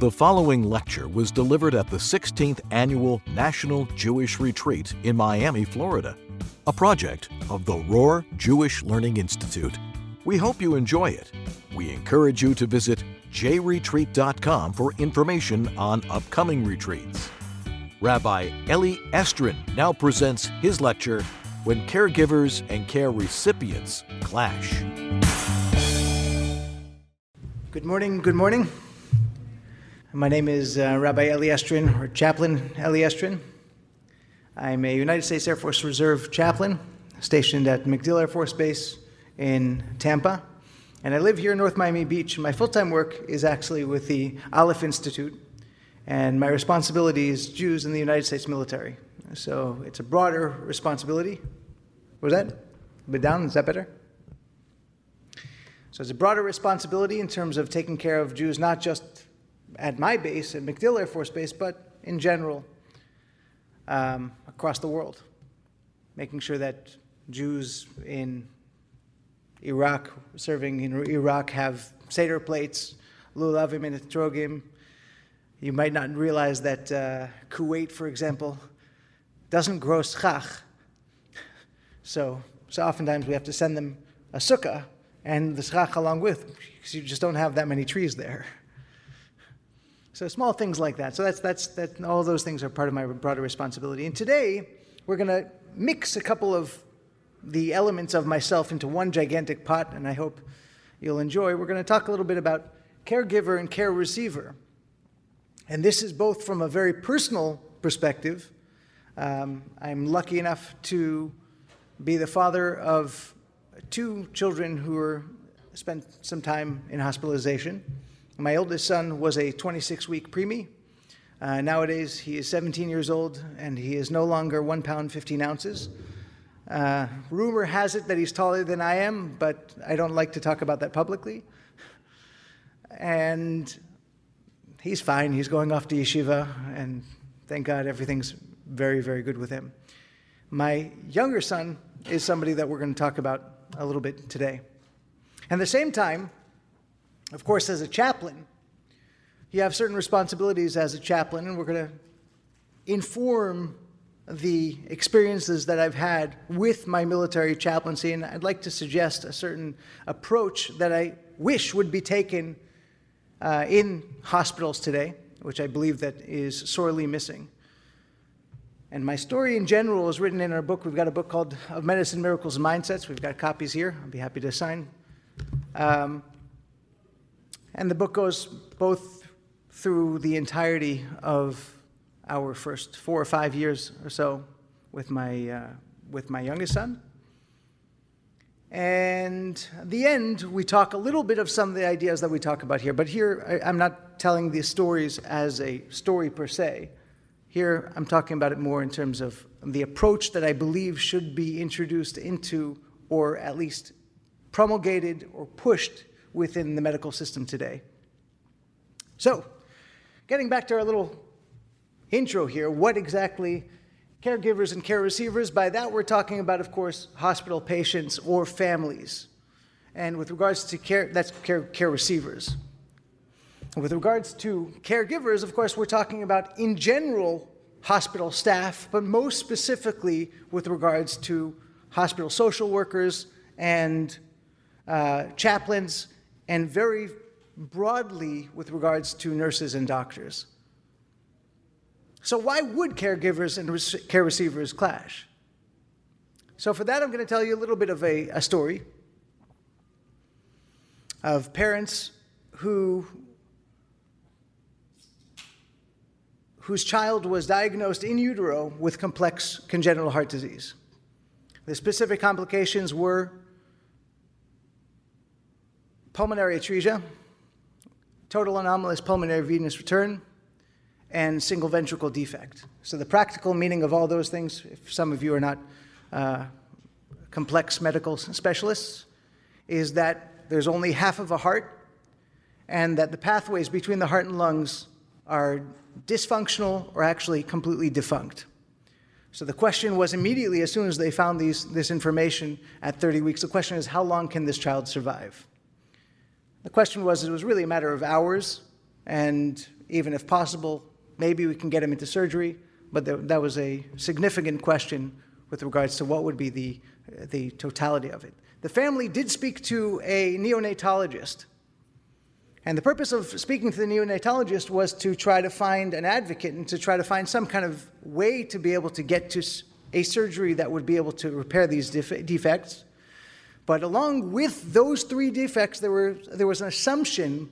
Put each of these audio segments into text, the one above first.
The following lecture was delivered at the 16th Annual National Jewish Retreat in Miami, Florida, a project of the Rohr Jewish Learning Institute. We hope you enjoy it. We encourage you to visit jretreat.com for information on upcoming retreats. Rabbi Eli Estrin now presents his lecture When Caregivers and Care Recipients Clash. Good morning, good morning. My name is uh, Rabbi Eli Estrin, or Chaplain Eli Estrin. I'm a United States Air Force Reserve chaplain stationed at MacDill Air Force Base in Tampa. And I live here in North Miami Beach. My full time work is actually with the Aleph Institute, and my responsibility is Jews in the United States military. So it's a broader responsibility. Was that? A bit down? Is that better? So it's a broader responsibility in terms of taking care of Jews, not just at my base, at MacDill Air Force Base, but in general um, across the world, making sure that Jews in Iraq, serving in Iraq, have Seder plates, lulavim and etrogim. You might not realize that uh, Kuwait, for example, doesn't grow schach. So, so oftentimes we have to send them a sukkah and the schach along with, because you just don't have that many trees there. So small things like that. So that's that's that. All those things are part of my broader responsibility. And today we're going to mix a couple of the elements of myself into one gigantic pot, and I hope you'll enjoy. We're going to talk a little bit about caregiver and care receiver, and this is both from a very personal perspective. Um, I'm lucky enough to be the father of two children who were spent some time in hospitalization. My oldest son was a 26 week preemie. Uh, nowadays, he is 17 years old and he is no longer one pound 15 ounces. Uh, rumor has it that he's taller than I am, but I don't like to talk about that publicly. And he's fine. He's going off to yeshiva, and thank God everything's very, very good with him. My younger son is somebody that we're going to talk about a little bit today. At the same time, of course, as a chaplain, you have certain responsibilities as a chaplain, and we're going to inform the experiences that I've had with my military chaplaincy, and I'd like to suggest a certain approach that I wish would be taken uh, in hospitals today, which I believe that is sorely missing. And my story in general is written in our book. We've got a book called Of Medicine, Miracles, and Mindsets. We've got copies here. I'll be happy to sign. Um, and the book goes both through the entirety of our first four or five years or so with my, uh, with my youngest son. And at the end, we talk a little bit of some of the ideas that we talk about here. But here, I, I'm not telling these stories as a story per se. Here, I'm talking about it more in terms of the approach that I believe should be introduced into, or at least promulgated or pushed within the medical system today. So, getting back to our little intro here, what exactly caregivers and care receivers? By that, we're talking about, of course, hospital patients or families. And with regards to care, that's care, care receivers. With regards to caregivers, of course, we're talking about in general hospital staff, but most specifically with regards to hospital social workers and uh, chaplains and very broadly with regards to nurses and doctors. So, why would caregivers and care receivers clash? So, for that, I'm going to tell you a little bit of a, a story of parents who whose child was diagnosed in utero with complex congenital heart disease. The specific complications were pulmonary atresia, total anomalous pulmonary venous return, and single ventricle defect. So, the practical meaning of all those things, if some of you are not uh, complex medical specialists, is that there's only half of a heart and that the pathways between the heart and lungs are dysfunctional or actually completely defunct. So the question was immediately, as soon as they found these, this information at 30 weeks, the question is how long can this child survive? The question was, it was really a matter of hours, and even if possible, maybe we can get him into surgery, but that was a significant question with regards to what would be the, the totality of it. The family did speak to a neonatologist. And the purpose of speaking to the neonatologist was to try to find an advocate and to try to find some kind of way to be able to get to a surgery that would be able to repair these defects. But along with those three defects, there, were, there was an assumption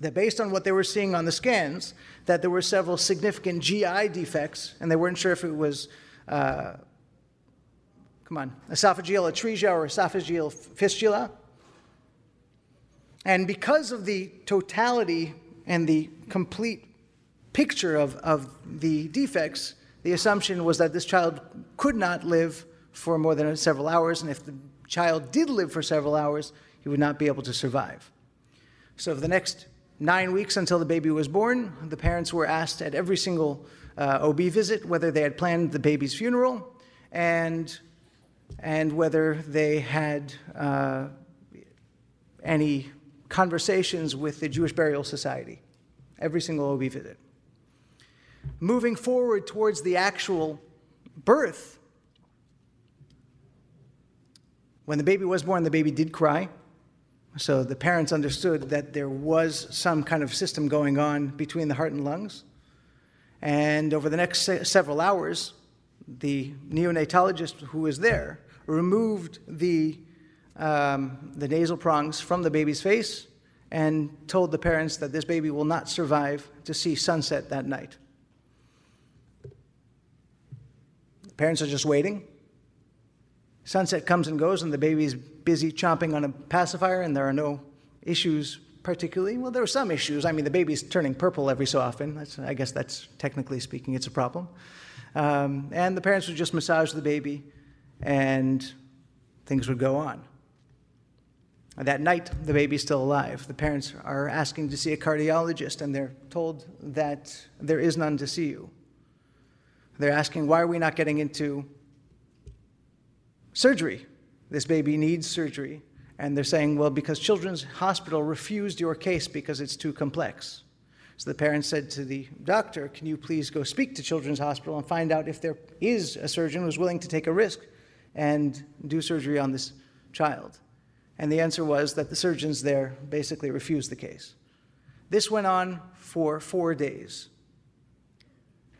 that based on what they were seeing on the scans, that there were several significant GI defects, and they weren't sure if it was uh, come on, esophageal atresia or esophageal fistula. And because of the totality and the complete picture of, of the defects, the assumption was that this child could not live for more than several hours, and if the child did live for several hours, he would not be able to survive. So, for the next nine weeks until the baby was born, the parents were asked at every single uh, OB visit whether they had planned the baby's funeral, and and whether they had uh, any conversations with the Jewish Burial Society, every single OB visit. Moving forward towards the actual birth, when the baby was born, the baby did cry. So the parents understood that there was some kind of system going on between the heart and lungs. And over the next se- several hours, the neonatologist who was there removed the, um, the nasal prongs from the baby's face and told the parents that this baby will not survive to see sunset that night. The parents are just waiting. Sunset comes and goes, and the baby's busy chomping on a pacifier, and there are no issues particularly. Well, there are some issues. I mean, the baby's turning purple every so often. That's, I guess that's technically speaking, it's a problem. Um, and the parents would just massage the baby, and things would go on. That night, the baby's still alive. The parents are asking to see a cardiologist, and they're told that there is none to see you. They're asking, why are we not getting into surgery? This baby needs surgery. And they're saying, well, because Children's Hospital refused your case because it's too complex. So the parents said to the doctor, Can you please go speak to Children's Hospital and find out if there is a surgeon who's willing to take a risk and do surgery on this child? And the answer was that the surgeons there basically refused the case. This went on for four days.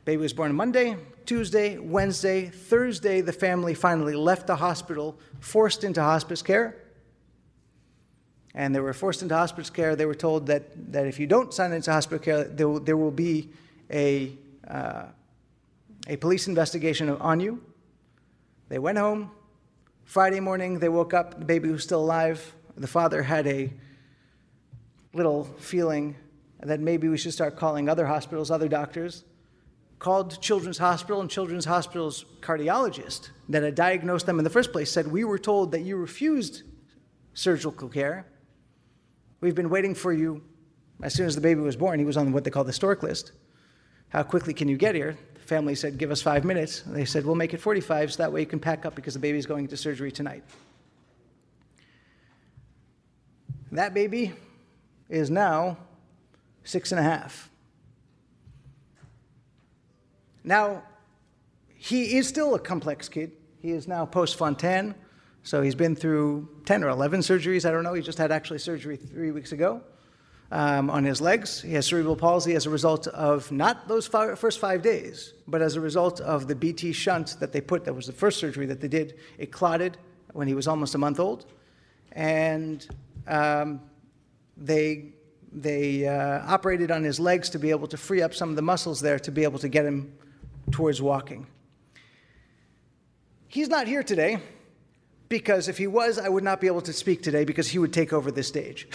Baby was born Monday, Tuesday, Wednesday, Thursday, the family finally left the hospital, forced into hospice care and they were forced into hospice care. They were told that, that if you don't sign into hospice care, there will, there will be a, uh, a police investigation on you. They went home. Friday morning, they woke up. The baby was still alive. The father had a little feeling that maybe we should start calling other hospitals, other doctors. Called Children's Hospital, and Children's Hospital's cardiologist that had diagnosed them in the first place said, We were told that you refused surgical care We've been waiting for you as soon as the baby was born. He was on what they call the stork list. How quickly can you get here? The family said, Give us five minutes. And they said, We'll make it 45 so that way you can pack up because the baby's going into surgery tonight. That baby is now six and a half. Now, he is still a complex kid. He is now post Fontan. So he's been through 10 or 11 surgeries. I don't know. He just had actually surgery three weeks ago um, on his legs. He has cerebral palsy as a result of not those five, first five days, but as a result of the BT shunt that they put. That was the first surgery that they did. It clotted when he was almost a month old. And um, they, they uh, operated on his legs to be able to free up some of the muscles there to be able to get him towards walking. He's not here today because if he was, I would not be able to speak today because he would take over the stage.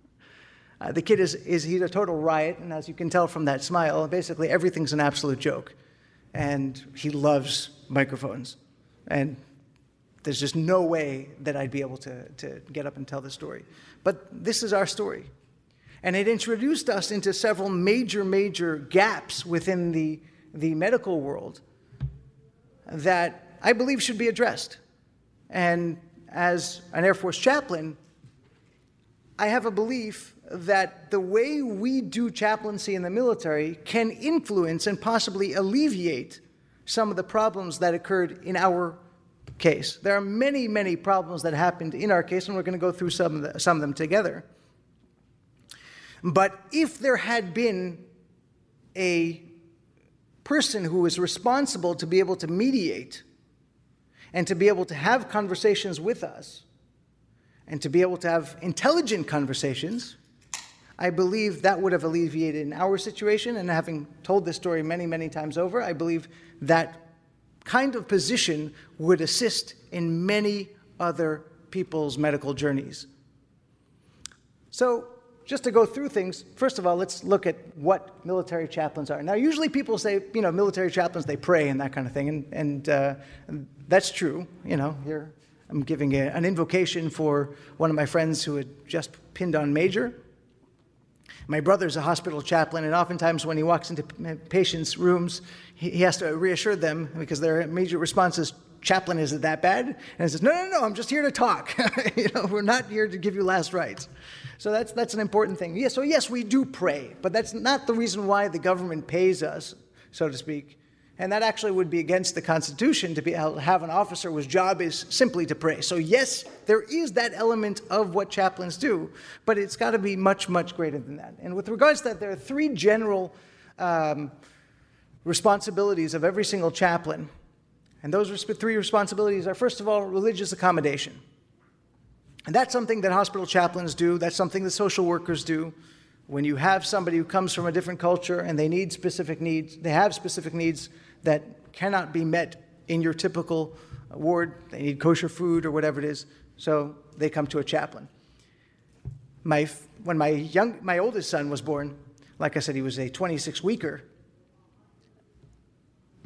uh, the kid is, is he's a total riot, and as you can tell from that smile, basically everything's an absolute joke. And he loves microphones. And there's just no way that I'd be able to, to get up and tell the story. But this is our story. And it introduced us into several major, major gaps within the, the medical world that I believe should be addressed. And as an Air Force chaplain, I have a belief that the way we do chaplaincy in the military can influence and possibly alleviate some of the problems that occurred in our case. There are many, many problems that happened in our case, and we're going to go through some of, the, some of them together. But if there had been a person who is responsible to be able to mediate and to be able to have conversations with us and to be able to have intelligent conversations, I believe that would have alleviated in our situation. And having told this story many, many times over, I believe that kind of position would assist in many other people's medical journeys. So, just to go through things, first of all, let's look at what military chaplains are. Now, usually people say, you know, military chaplains, they pray and that kind of thing, and, and, uh, that's true. You know, here I'm giving a, an invocation for one of my friends who had just pinned on Major. My brother's a hospital chaplain, and oftentimes when he walks into patients' rooms, he, he has to reassure them because their major response is, Chaplain, is it that bad? And he says, No, no, no, I'm just here to talk. you know, we're not here to give you last rites. So that's, that's an important thing. Yeah, so, yes, we do pray, but that's not the reason why the government pays us, so to speak. And that actually would be against the Constitution to be, have an officer whose job is simply to pray. So, yes, there is that element of what chaplains do, but it's got to be much, much greater than that. And with regards to that, there are three general um, responsibilities of every single chaplain. And those three responsibilities are, first of all, religious accommodation. And that's something that hospital chaplains do, that's something that social workers do when you have somebody who comes from a different culture and they need specific needs, they have specific needs that cannot be met in your typical uh, ward, they need kosher food or whatever it is, so they come to a chaplain. My, when my, young, my oldest son was born, like I said, he was a 26 weeker.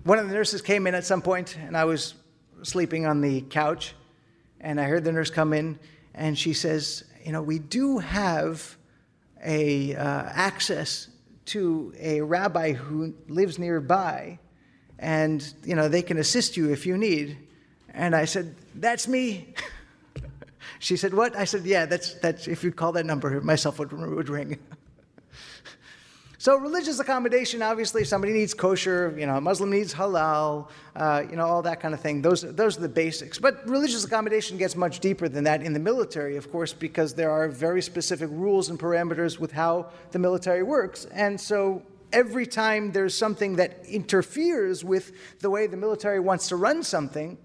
One of the nurses came in at some point, and I was sleeping on the couch, and I heard the nurse come in, and she says, You know, we do have a uh, access to a rabbi who lives nearby, and you know they can assist you if you need. And I said, "That's me." she said, "What?" I said, "Yeah, that's that's. If you call that number, myself would would ring." So religious accommodation, obviously, somebody needs kosher, you know, a Muslim needs halal, uh, you know, all that kind of thing. Those, those are the basics. But religious accommodation gets much deeper than that in the military, of course, because there are very specific rules and parameters with how the military works. And so every time there's something that interferes with the way the military wants to run something,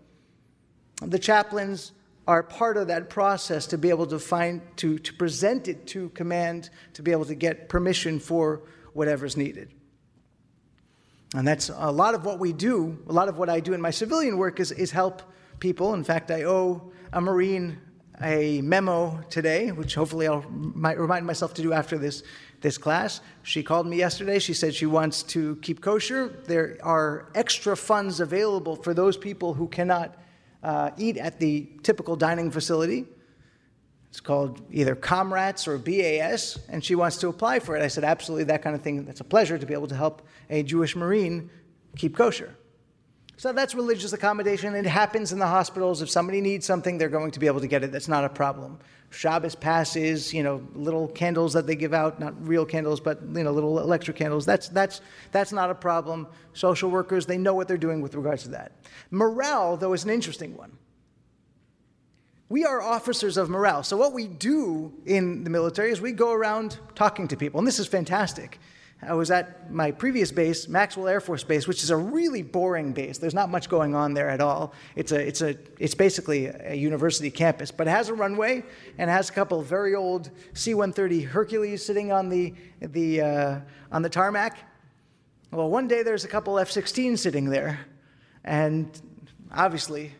the chaplains are part of that process to be able to find, to, to present it to command, to be able to get permission for whatever's needed. And that's a lot of what we do, a lot of what I do in my civilian work is, is help people. In fact, I owe a Marine a memo today, which hopefully I'll might remind myself to do after this, this class. She called me yesterday. She said she wants to keep kosher. There are extra funds available for those people who cannot uh, eat at the typical dining facility. It's called either COMRATS or BAS, and she wants to apply for it. I said, absolutely, that kind of thing. That's a pleasure to be able to help a Jewish Marine keep kosher. So that's religious accommodation. It happens in the hospitals. If somebody needs something, they're going to be able to get it. That's not a problem. Shabbos passes, you know, little candles that they give out, not real candles, but you know, little electric candles. That's that's that's not a problem. Social workers, they know what they're doing with regards to that. Morale, though, is an interesting one. We are officers of morale. So, what we do in the military is we go around talking to people, and this is fantastic. I was at my previous base, Maxwell Air Force Base, which is a really boring base. There's not much going on there at all. It's, a, it's, a, it's basically a university campus, but it has a runway and it has a couple very old C 130 Hercules sitting on the, the, uh, on the tarmac. Well, one day there's a couple F 16s sitting there, and obviously,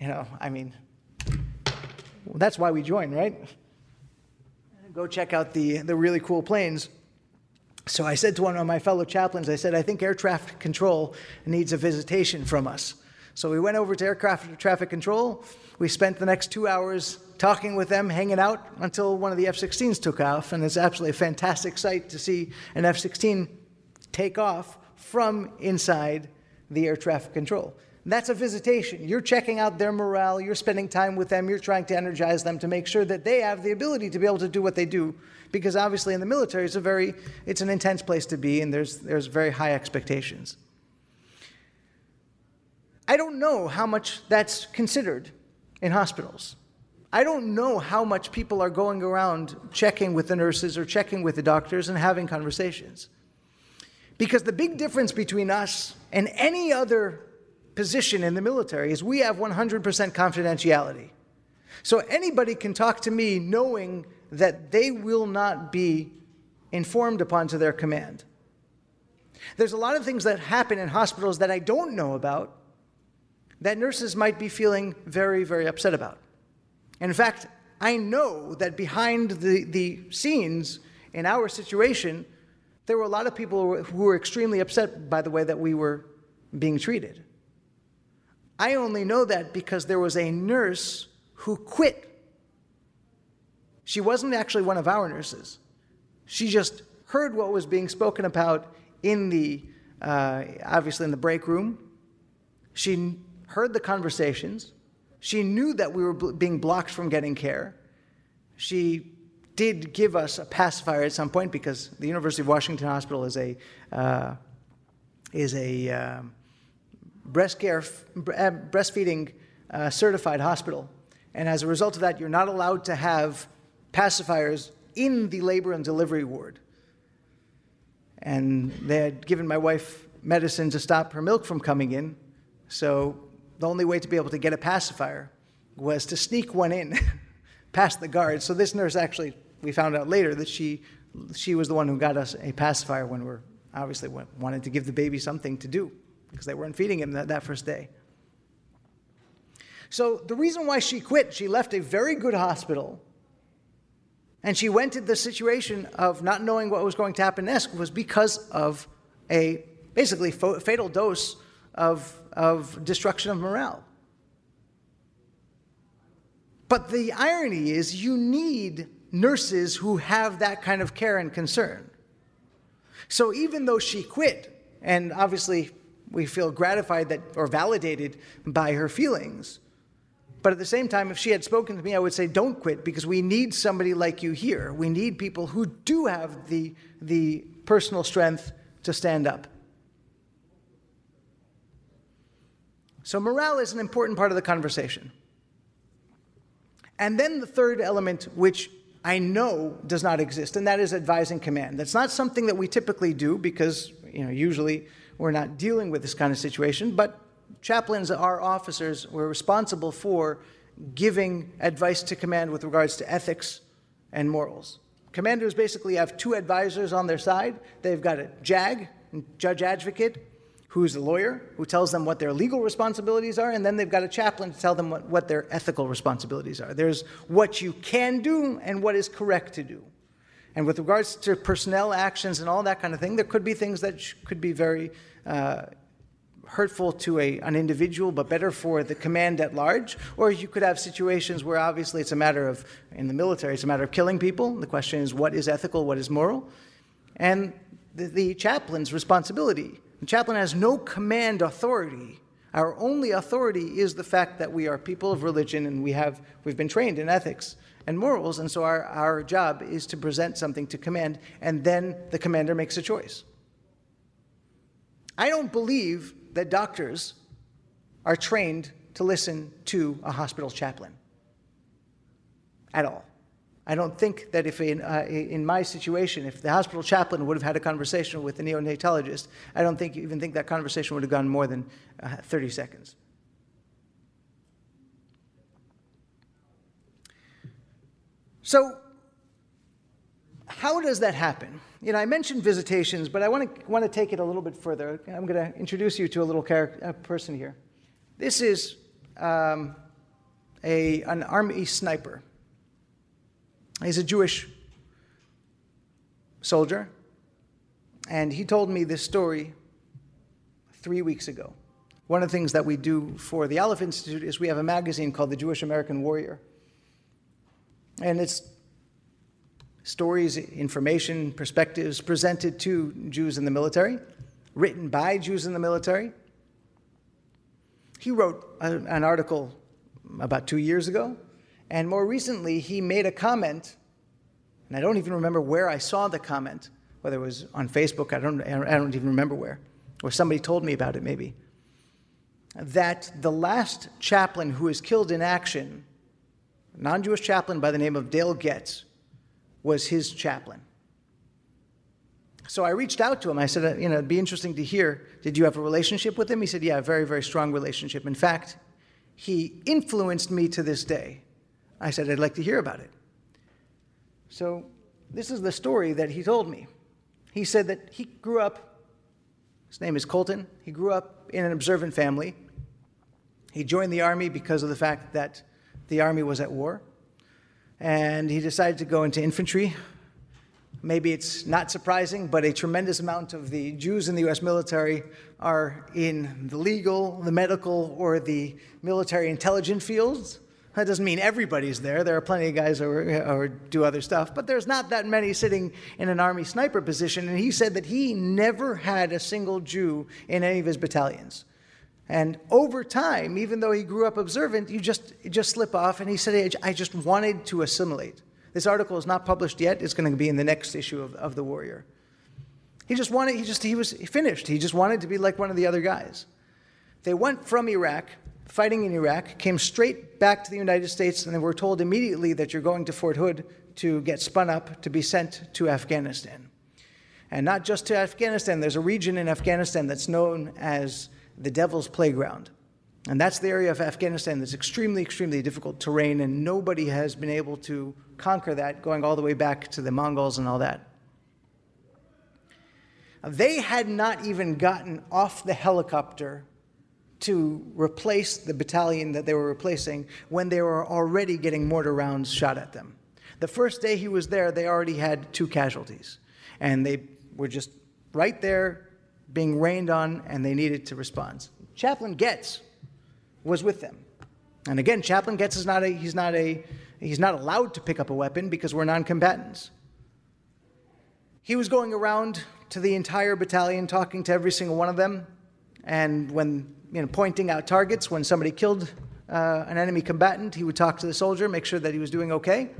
you know, I mean, that's why we join, right? Go check out the, the really cool planes. So I said to one of my fellow chaplains, I said, I think air traffic control needs a visitation from us. So we went over to aircraft traffic control. We spent the next two hours talking with them, hanging out until one of the F 16s took off. And it's absolutely a fantastic sight to see an F 16 take off from inside the air traffic control. That's a visitation. You're checking out their morale, you're spending time with them, you're trying to energize them to make sure that they have the ability to be able to do what they do. Because obviously in the military it's a very it's an intense place to be and there's there's very high expectations. I don't know how much that's considered in hospitals. I don't know how much people are going around checking with the nurses or checking with the doctors and having conversations. Because the big difference between us and any other position in the military is we have 100% confidentiality. So anybody can talk to me knowing that they will not be informed upon to their command. There's a lot of things that happen in hospitals that I don't know about that nurses might be feeling very, very upset about. In fact, I know that behind the, the scenes in our situation, there were a lot of people who were extremely upset by the way that we were being treated. I only know that because there was a nurse who quit. She wasn't actually one of our nurses. She just heard what was being spoken about in the, uh, obviously in the break room. She heard the conversations. She knew that we were being blocked from getting care. She did give us a pacifier at some point because the University of Washington Hospital is a uh, is a um, breast care, uh, breastfeeding uh, certified hospital. And as a result of that, you're not allowed to have pacifiers in the labor and delivery ward. And they had given my wife medicine to stop her milk from coming in. So the only way to be able to get a pacifier was to sneak one in past the guards. So this nurse actually, we found out later that she, she was the one who got us a pacifier when we're obviously wanted to give the baby something to do because they weren't feeding him that, that first day. So, the reason why she quit, she left a very good hospital and she went to the situation of not knowing what was going to happen next was because of a basically fatal dose of, of destruction of morale. But the irony is, you need nurses who have that kind of care and concern. So even though she quit, and obviously we feel gratified that or validated by her feelings. But at the same time, if she had spoken to me, I would say, don't quit because we need somebody like you here. We need people who do have the, the personal strength to stand up. So, morale is an important part of the conversation. And then the third element, which I know does not exist, and that is advising command. That's not something that we typically do because, you know, usually we're not dealing with this kind of situation, but chaplains are officers. We're responsible for giving advice to command with regards to ethics and morals. Commanders basically have two advisors on their side. They've got a JAG, and judge advocate, who's a lawyer, who tells them what their legal responsibilities are, and then they've got a chaplain to tell them what, what their ethical responsibilities are. There's what you can do and what is correct to do. And with regards to personnel actions and all that kind of thing, there could be things that could be very uh, hurtful to a, an individual, but better for the command at large. Or you could have situations where obviously it's a matter of, in the military, it's a matter of killing people. The question is what is ethical, what is moral? And the, the chaplain's responsibility. The chaplain has no command authority. Our only authority is the fact that we are people of religion and we have, we've been trained in ethics and morals, and so our, our job is to present something to command, and then the commander makes a choice. I don't believe that doctors are trained to listen to a hospital chaplain at all. I don't think that if in, uh, in my situation, if the hospital chaplain would have had a conversation with the neonatologist, I don't think even think that conversation would have gone more than uh, 30 seconds. So, how does that happen? You know, I mentioned visitations, but I want to, want to take it a little bit further. I'm going to introduce you to a little character, a person here. This is um, a, an army sniper. He's a Jewish soldier, and he told me this story three weeks ago. One of the things that we do for the Aleph Institute is we have a magazine called The Jewish American Warrior. And it's stories, information, perspectives presented to Jews in the military, written by Jews in the military. he wrote a, an article about two years ago, and more recently, he made a comment, and I don't even remember where I saw the comment, whether it was on Facebook, I don't, I don't even remember where, or somebody told me about it maybe, that the last chaplain who was killed in action, non Jewish chaplain by the name of Dale Goetz, was his chaplain. So I reached out to him. I said, uh, you know, it'd be interesting to hear. Did you have a relationship with him? He said, yeah, a very, very strong relationship. In fact, he influenced me to this day. I said, I'd like to hear about it. So this is the story that he told me. He said that he grew up, his name is Colton, he grew up in an observant family. He joined the army because of the fact that the army was at war. And he decided to go into infantry Maybe it's not surprising, but a tremendous amount of the Jews in the US military are in the legal, the medical, or the military intelligence fields. That doesn't mean everybody's there. There are plenty of guys who do other stuff, but there's not that many sitting in an army sniper position. And he said that he never had a single Jew in any of his battalions. And over time, even though he grew up observant, you just, you just slip off. And he said, I just wanted to assimilate. This article is not published yet. It's going to be in the next issue of, of The Warrior. He just wanted, he just, he was finished. He just wanted to be like one of the other guys. They went from Iraq, fighting in Iraq, came straight back to the United States, and they were told immediately that you're going to Fort Hood to get spun up to be sent to Afghanistan. And not just to Afghanistan, there's a region in Afghanistan that's known as the Devil's Playground. And that's the area of Afghanistan that's extremely, extremely difficult terrain, and nobody has been able to conquer that, going all the way back to the Mongols and all that. Uh, they had not even gotten off the helicopter to replace the battalion that they were replacing when they were already getting mortar rounds shot at them. The first day he was there, they already had two casualties, and they were just right there being rained on, and they needed to respond. Chaplain Goetz was with them. And again, Chaplain Goetz is not a, he's not a, he's not allowed to pick up a weapon because we're non-combatants. He was going around to the entire battalion, talking to every single one of them, and when, you know, pointing out targets, when somebody killed uh, an enemy combatant, he would talk to the soldier, make sure that he was doing okay.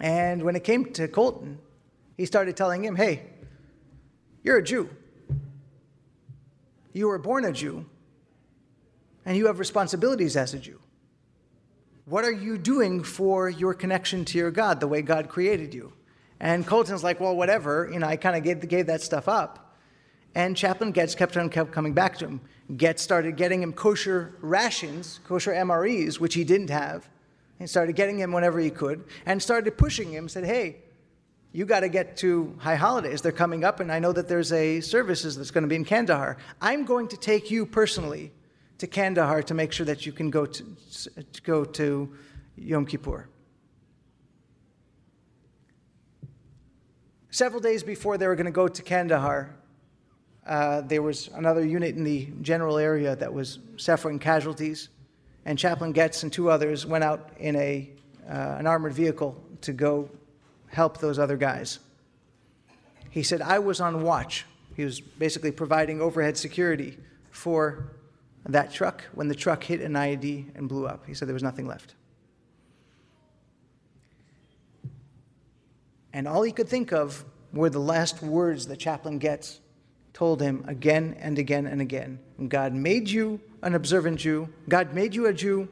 And when it came to Colton, he started telling him, hey, you're a Jew. You were born a Jew and you have responsibilities as a Jew. What are you doing for your connection to your God, the way God created you? And Colton's like, well, whatever. You know, I kind of gave, gave that stuff up. And Chaplain Goetz kept on kept coming back to him. Goetz started getting him kosher rations, kosher MREs, which he didn't have, and started getting him whenever he could, and started pushing him, said, hey, you got to get to high holidays. They're coming up, and I know that there's a services that's going to be in Kandahar. I'm going to take you personally to Kandahar to make sure that you can go to, to go to Yom Kippur. Several days before they were going to go to Kandahar, uh, there was another unit in the general area that was suffering casualties, and Chaplain Goetz and two others went out in a, uh, an armored vehicle to go help those other guys. He said, I was on watch. He was basically providing overhead security for that truck when the truck hit an IED and blew up. He said there was nothing left. And all he could think of were the last words that Chaplain Goetz told him again and again and again. God made you an observant Jew. God made you a Jew.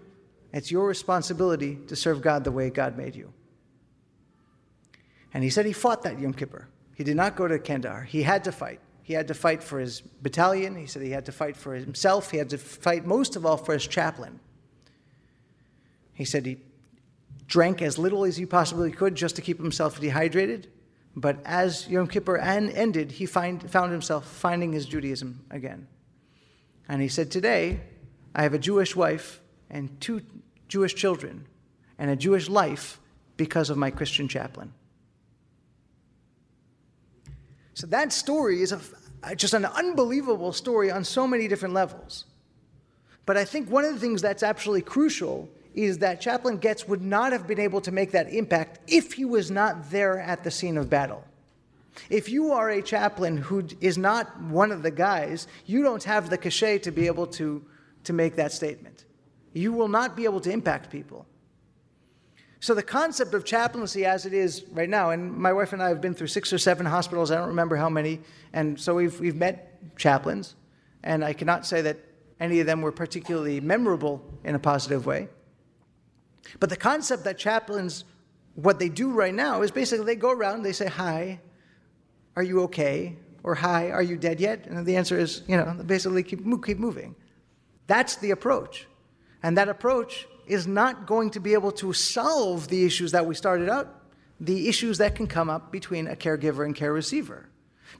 It's your responsibility to serve God the way God made you. And he said he fought that Yom Kippur. He did not go to Kandahar. He had to fight. He had to fight for his battalion. He said he had to fight for himself. He had to fight most of all for his chaplain. He said he drank as little as he possibly could just to keep himself dehydrated. But as Yom Kippur ended, he find, found himself finding his Judaism again. And he said, Today, I have a Jewish wife and two Jewish children and a Jewish life because of my Christian chaplain. So that story is a, uh, just an unbelievable story on so many different levels. But I think one of the things that's absolutely crucial is that Chaplain Goetz would not have been able to make that impact if he was not there at the scene of battle. If you are a chaplain who is not one of the guys, you don't have the cachet to be able to, to make that statement. You will not be able to impact people. So, the concept of chaplaincy as it is right now, and my wife and I have been through six or seven hospitals, I don't remember how many, and so we've, we've met chaplains, and I cannot say that any of them were particularly memorable in a positive way. But the concept that chaplains, what they do right now is basically they go around, they say, Hi, are you okay? Or Hi, are you dead yet? And the answer is, you know, basically keep, keep moving. That's the approach. And that approach is not going to be able to solve the issues that we started out, the issues that can come up between a caregiver and care receiver.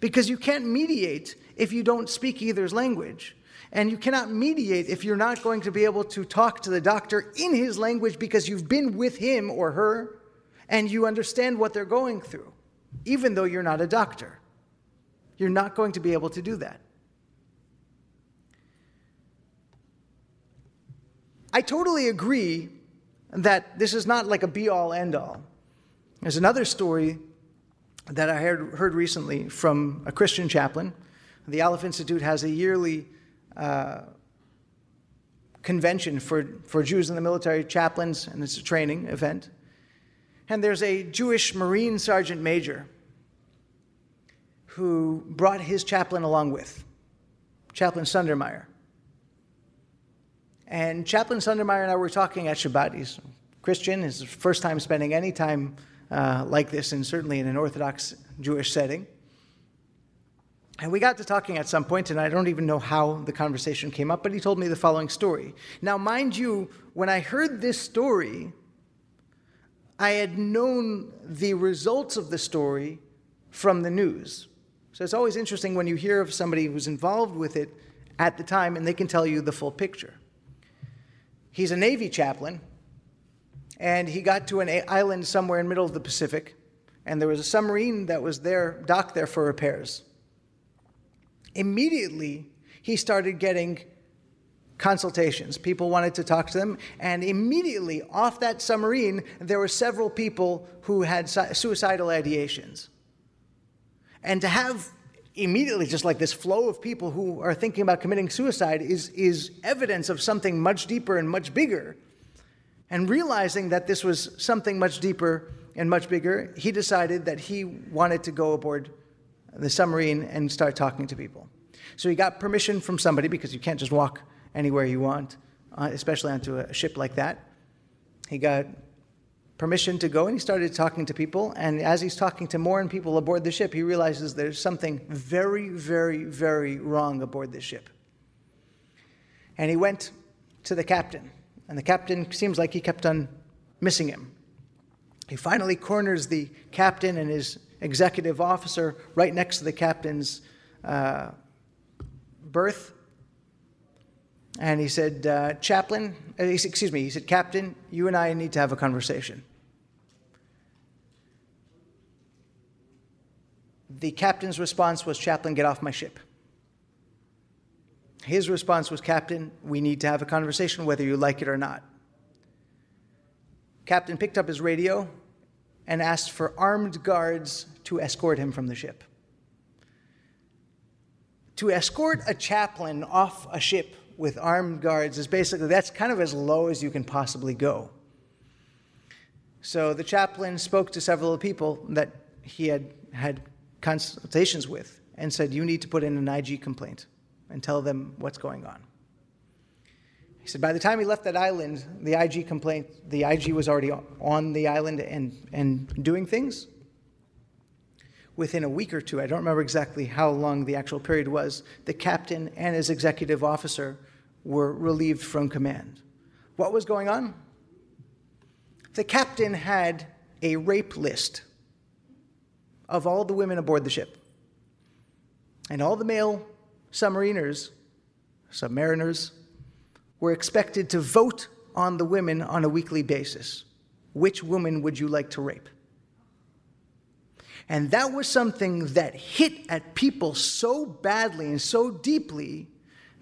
Because you can't mediate if you don't speak either's language. And you cannot mediate if you're not going to be able to talk to the doctor in his language because you've been with him or her and you understand what they're going through, even though you're not a doctor. You're not going to be able to do that. I totally agree that this is not like a be all end all. There's another story that I heard, heard recently from a Christian chaplain. The Aleph Institute has a yearly uh, convention for, for Jews in the military chaplains, and it's a training event. And there's a Jewish Marine Sergeant Major who brought his chaplain along with, Chaplain Sundermeyer. And Chaplain Sundermeyer and I were talking at Shabbat. He's Christian, his first time spending any time uh, like this, and certainly in an Orthodox Jewish setting. And we got to talking at some point, and I don't even know how the conversation came up, but he told me the following story. Now, mind you, when I heard this story, I had known the results of the story from the news. So it's always interesting when you hear of somebody who's involved with it at the time and they can tell you the full picture. He's a Navy chaplain, and he got to an island somewhere in the middle of the Pacific, and there was a submarine that was there, docked there for repairs. Immediately, he started getting consultations. People wanted to talk to them, and immediately off that submarine, there were several people who had suicidal ideations. And to have immediately just like this flow of people who are thinking about committing suicide is, is evidence of something much deeper and much bigger. And realizing that this was something much deeper and much bigger, he decided that he wanted to go aboard the submarine and start talking to people. So he got permission from somebody because you can't just walk anywhere you want, uh, especially onto a ship like that. He got permission to go and he started talking to people. And as he's talking to more and people aboard the ship, he realizes there's something very, very, very wrong aboard this ship. And he went to the captain, and the captain seems like he kept on missing him. He finally corners the captain and his executive officer right next to the captain's uh, berth. And he said, uh, Chaplain, uh, excuse me, he said, Captain, you and I need to have a conversation. The captain's response was, Chaplain, get off my ship. His response was, Captain, we need to have a conversation whether you like it or not. Captain picked up his radio and asked for armed guards to escort him from the ship. To escort a chaplain off a ship with armed guards is basically, that's kind of as low as you can possibly go. So the chaplain spoke to several people that he had had consultations with and said, You need to put in an IG complaint and tell them what's going on. He said, by the time he left that island, the IG complaint, the IG was already on the island and, and doing things. Within a week or two, I don't remember exactly how long the actual period was, the captain and his executive officer were relieved from command. What was going on? The captain had a rape list of all the women aboard the ship. And all the male submariners, submariners, were expected to vote on the women on a weekly basis. Which woman would you like to rape? And that was something that hit at people so badly and so deeply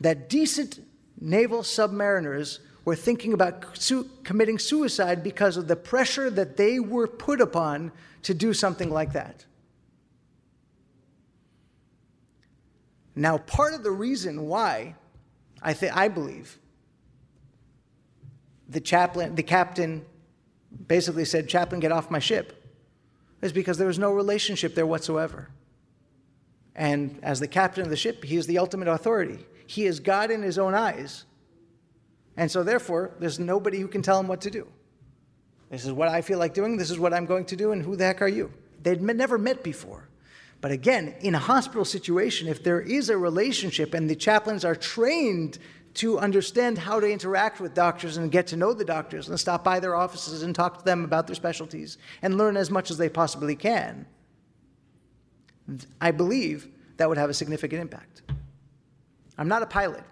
that decent naval submariners were thinking about su- committing suicide because of the pressure that they were put upon to do something like that. Now, part of the reason why I, th- I believe the chaplain, the captain basically said, Chaplain, get off my ship, is because there was no relationship there whatsoever. And as the captain of the ship, he is the ultimate authority. He is God in his own eyes. And so, therefore, there's nobody who can tell him what to do. This is what I feel like doing, this is what I'm going to do, and who the heck are you? They'd never met before. But again, in a hospital situation, if there is a relationship and the chaplains are trained to understand how to interact with doctors and get to know the doctors and stop by their offices and talk to them about their specialties and learn as much as they possibly can, I believe that would have a significant impact. I'm not a pilot.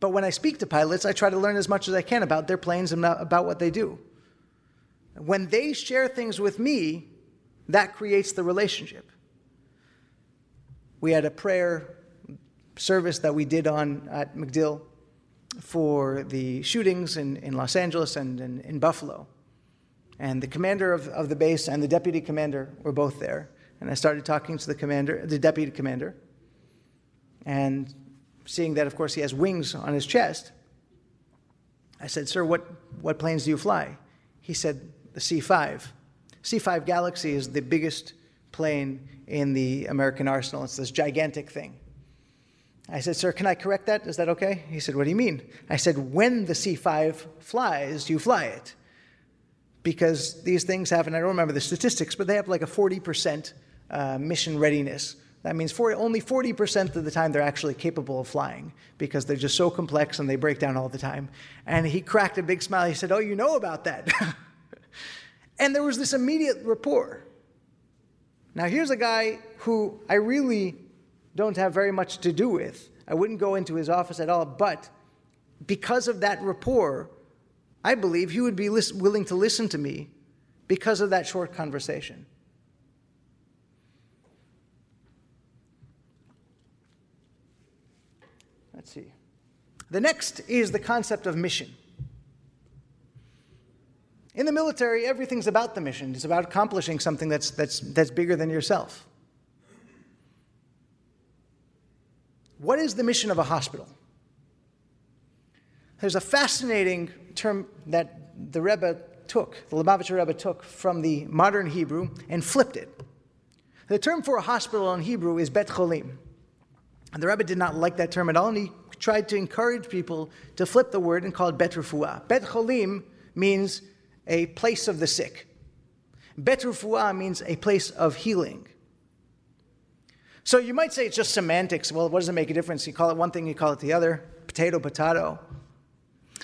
But when I speak to pilots, I try to learn as much as I can about their planes and about what they do. When they share things with me, that creates the relationship. We had a prayer service that we did on at MacDill for the shootings in, in Los Angeles and in, in Buffalo. And the commander of, of the base and the deputy commander were both there. And I started talking to the commander, the deputy commander, and seeing that, of course, he has wings on his chest, I said, Sir, what, what planes do you fly? He said, The C 5. C 5 Galaxy is the biggest plane in the American arsenal. It's this gigantic thing. I said, Sir, can I correct that? Is that okay? He said, What do you mean? I said, When the C 5 flies, you fly it. Because these things have, and I don't remember the statistics, but they have like a 40% uh, mission readiness. That means 40, only 40% of the time they're actually capable of flying because they're just so complex and they break down all the time. And he cracked a big smile. He said, Oh, you know about that. and there was this immediate rapport. Now, here's a guy who I really don't have very much to do with. I wouldn't go into his office at all, but because of that rapport, I believe he would be willing to listen to me because of that short conversation. Let's see. The next is the concept of mission. In the military, everything's about the mission. It's about accomplishing something that's, that's, that's bigger than yourself. What is the mission of a hospital? There's a fascinating term that the Rebbe took, the Lubavitcher Rebbe took from the modern Hebrew and flipped it. The term for a hospital in Hebrew is Bet Cholim. And the Rebbe did not like that term at all, and he tried to encourage people to flip the word and call it Bet Refuah. Bet Cholim means a place of the sick. Bet means a place of healing. So you might say it's just semantics. Well, what does it make a difference? You call it one thing, you call it the other. Potato, potato.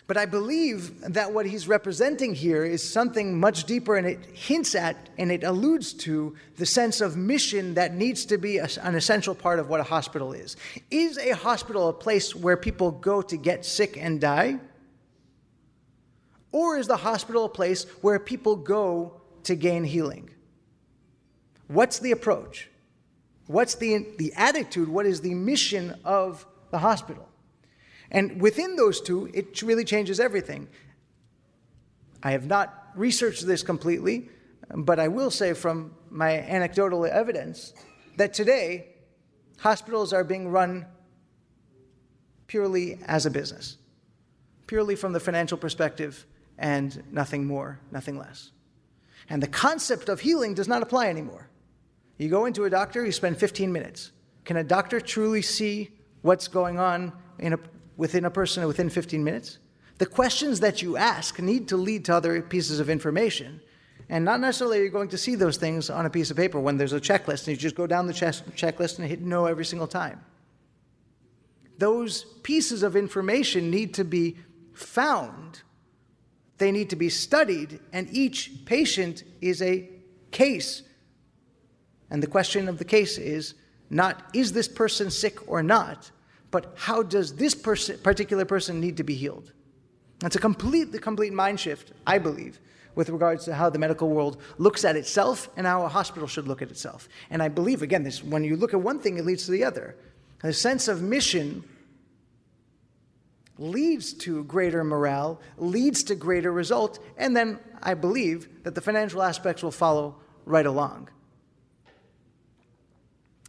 But I believe that what he's representing here is something much deeper, and it hints at and it alludes to the sense of mission that needs to be an essential part of what a hospital is. Is a hospital a place where people go to get sick and die? Or is the hospital a place where people go to gain healing? What's the approach? What's the, the attitude? What is the mission of the hospital? And within those two, it really changes everything. I have not researched this completely, but I will say from my anecdotal evidence that today hospitals are being run purely as a business, purely from the financial perspective and nothing more, nothing less. And the concept of healing does not apply anymore. You go into a doctor, you spend 15 minutes. Can a doctor truly see what's going on a, within a person within 15 minutes? The questions that you ask need to lead to other pieces of information. And not necessarily you're you going to see those things on a piece of paper when there's a checklist and you just go down the checklist and hit no every single time. Those pieces of information need to be found, they need to be studied, and each patient is a case and the question of the case is not is this person sick or not, but how does this person, particular person need to be healed? That's a complete, the complete mind shift, I believe, with regards to how the medical world looks at itself and how a hospital should look at itself. And I believe, again, this, when you look at one thing, it leads to the other. The sense of mission leads to greater morale, leads to greater results, and then I believe that the financial aspects will follow right along.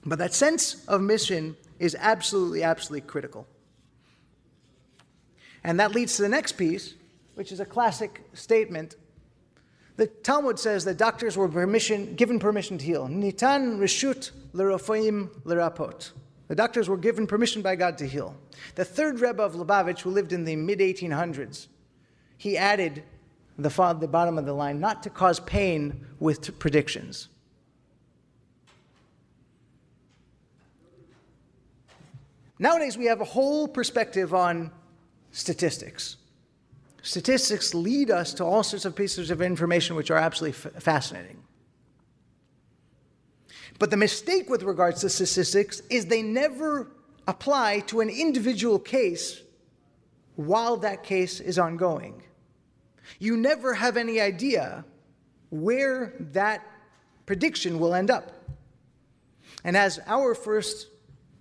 But that sense of mission is absolutely, absolutely critical. And that leads to the next piece, which is a classic statement. The Talmud says that doctors were permission, given permission to heal. Nitan reshut l'rofoim l'rapot. The doctors were given permission by God to heal. The third Rebbe of Lubavitch, who lived in the mid 1800s, he added the, the bottom of the line, not to cause pain with predictions. Nowadays, we have a whole perspective on statistics. Statistics lead us to all sorts of pieces of information which are absolutely fascinating. But the mistake with regards to statistics is they never apply to an individual case while that case is ongoing. You never have any idea where that prediction will end up. And as our first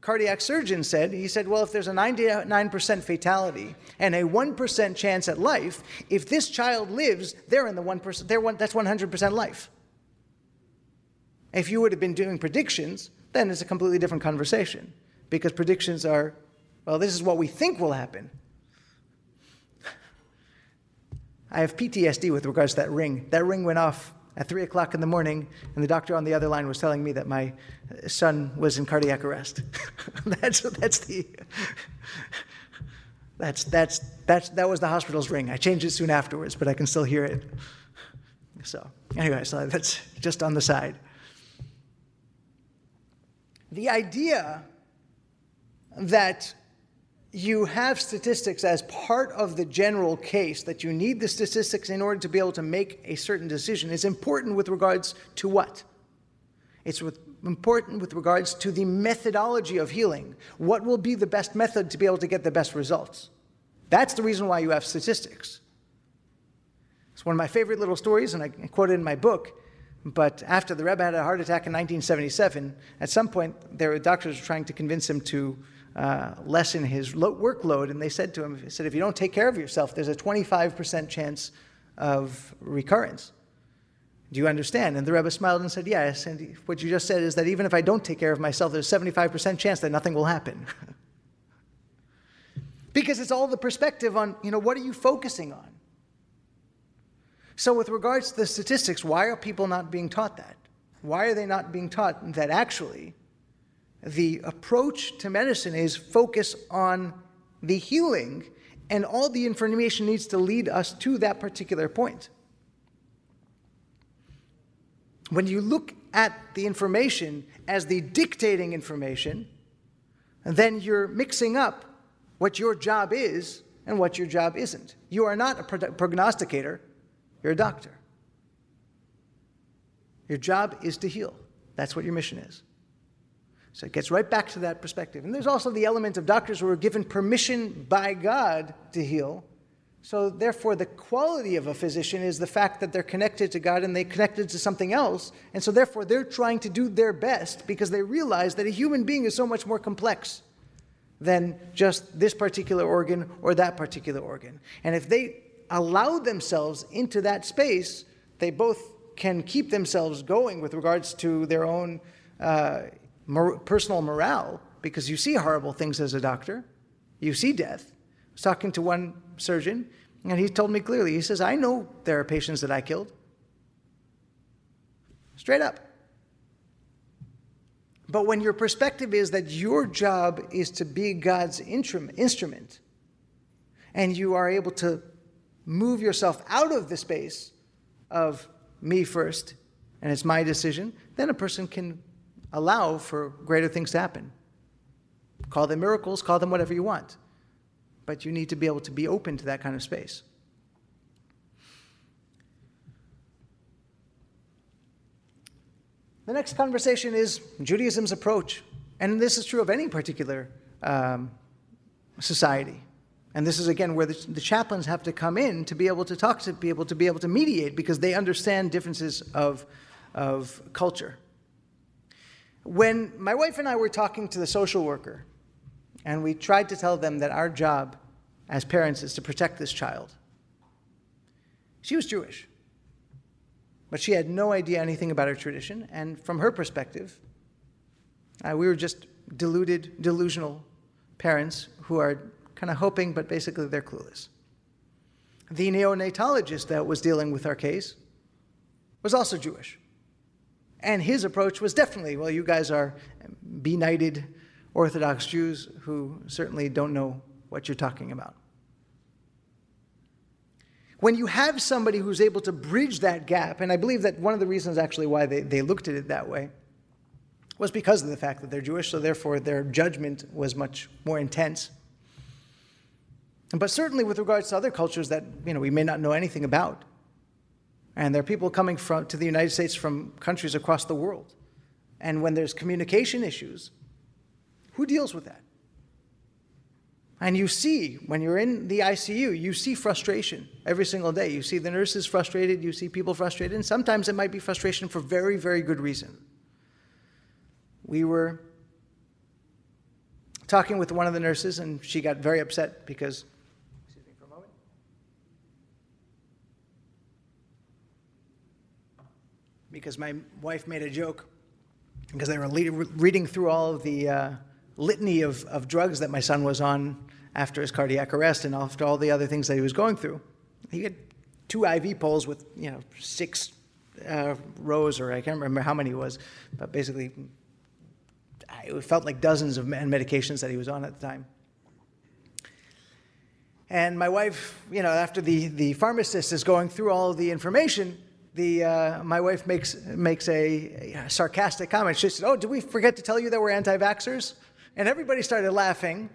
cardiac surgeon said, he said, well, if there's a 99% fatality and a 1% chance at life, if this child lives, they're in the 1%, they're one, that's 100% life. If you would have been doing predictions, then it's a completely different conversation because predictions are, well, this is what we think will happen. I have PTSD with regards to that ring. That ring went off at 3 o'clock in the morning, and the doctor on the other line was telling me that my uh, son was in cardiac arrest. that's, that's the. That's, that's, that's, that was the hospital's ring. I changed it soon afterwards, but I can still hear it. So, anyway, so that's just on the side. The idea that you have statistics as part of the general case, that you need the statistics in order to be able to make a certain decision, is important with regards to what? It's with, important with regards to the methodology of healing. What will be the best method to be able to get the best results? That's the reason why you have statistics. It's one of my favorite little stories, and I quote it in my book. But after the Rebbe had a heart attack in 1977, at some point, there were doctors trying to convince him to uh, lessen his lo- workload. And they said to him, said, if you don't take care of yourself, there's a 25% chance of recurrence. Do you understand? And the Rebbe smiled and said, Yes. And what you just said is that even if I don't take care of myself, there's a 75% chance that nothing will happen. because it's all the perspective on, you know, what are you focusing on? So, with regards to the statistics, why are people not being taught that? Why are they not being taught that actually the approach to medicine is focus on the healing, and all the information needs to lead us to that particular point. When you look at the information as the dictating information, then you're mixing up what your job is and what your job isn't. You are not a prognosticator, you're a doctor. Your job is to heal. That's what your mission is. So it gets right back to that perspective. And there's also the element of doctors who are given permission by God to heal. So therefore, the quality of a physician is the fact that they're connected to God and they're connected to something else. And so therefore, they're trying to do their best because they realize that a human being is so much more complex than just this particular organ or that particular organ. And if they allow themselves into that space, they both can keep themselves going with regards to their own uh, mor- personal morale because you see horrible things as a doctor. You see death. I was talking to one surgeon, and he told me clearly, he says, I know there are patients that I killed. Straight up. But when your perspective is that your job is to be God's instrument, and you are able to move yourself out of the space of me first, and it's my decision, then a person can allow for greater things to happen. Call them miracles, call them whatever you want. But you need to be able to be open to that kind of space. The next conversation is Judaism's approach. And this is true of any particular um, society. And this is again where the, the, chaplains have to come in to be able to talk to people, to be able to mediate, because they understand differences of, of culture. When my wife and I were talking to the social worker, and we tried to tell them that our job as parents is to protect this child, she was Jewish. But she had no idea anything about her tradition, and from her perspective, Uh, we were just deluded, delusional parents who are kind of hoping, but basically they're clueless. The neonatologist that was dealing with our case was also Jewish. And his approach was definitely, well, you guys are benighted Orthodox Jews who certainly don't know what you're talking about. When you have somebody who's able to bridge that gap, and I believe that one of the reasons actually why they, they looked at it that way was because of the fact that they're Jewish, so therefore their judgment was much more intense. But certainly with regards to other cultures that you know, we may not know anything about. And there are people coming from, to the United States from countries across the world. And when there's communication issues, who deals with that? And you see, when you're in the ICU, you see frustration every single day. You see the nurses frustrated, you see people frustrated, and sometimes it might be frustration for very, very good reason. We were talking with one of the nurses, and she got very upset because because my wife made a joke because they were le- reading through all of the uh, litany of, of drugs that my son was on after his cardiac arrest and after all the other things that he was going through. He had two IV poles with, you know, six uh, rows, or I can't remember how many it was, but basically it felt like dozens of medications that he was on at the time. And my wife, you know, after the, the pharmacist is going through all of the information, the, uh, my wife makes, makes a, a, sarcastic comment. She said, Oh, did we forget to tell you that we're anti vaxxers? And everybody started laughing.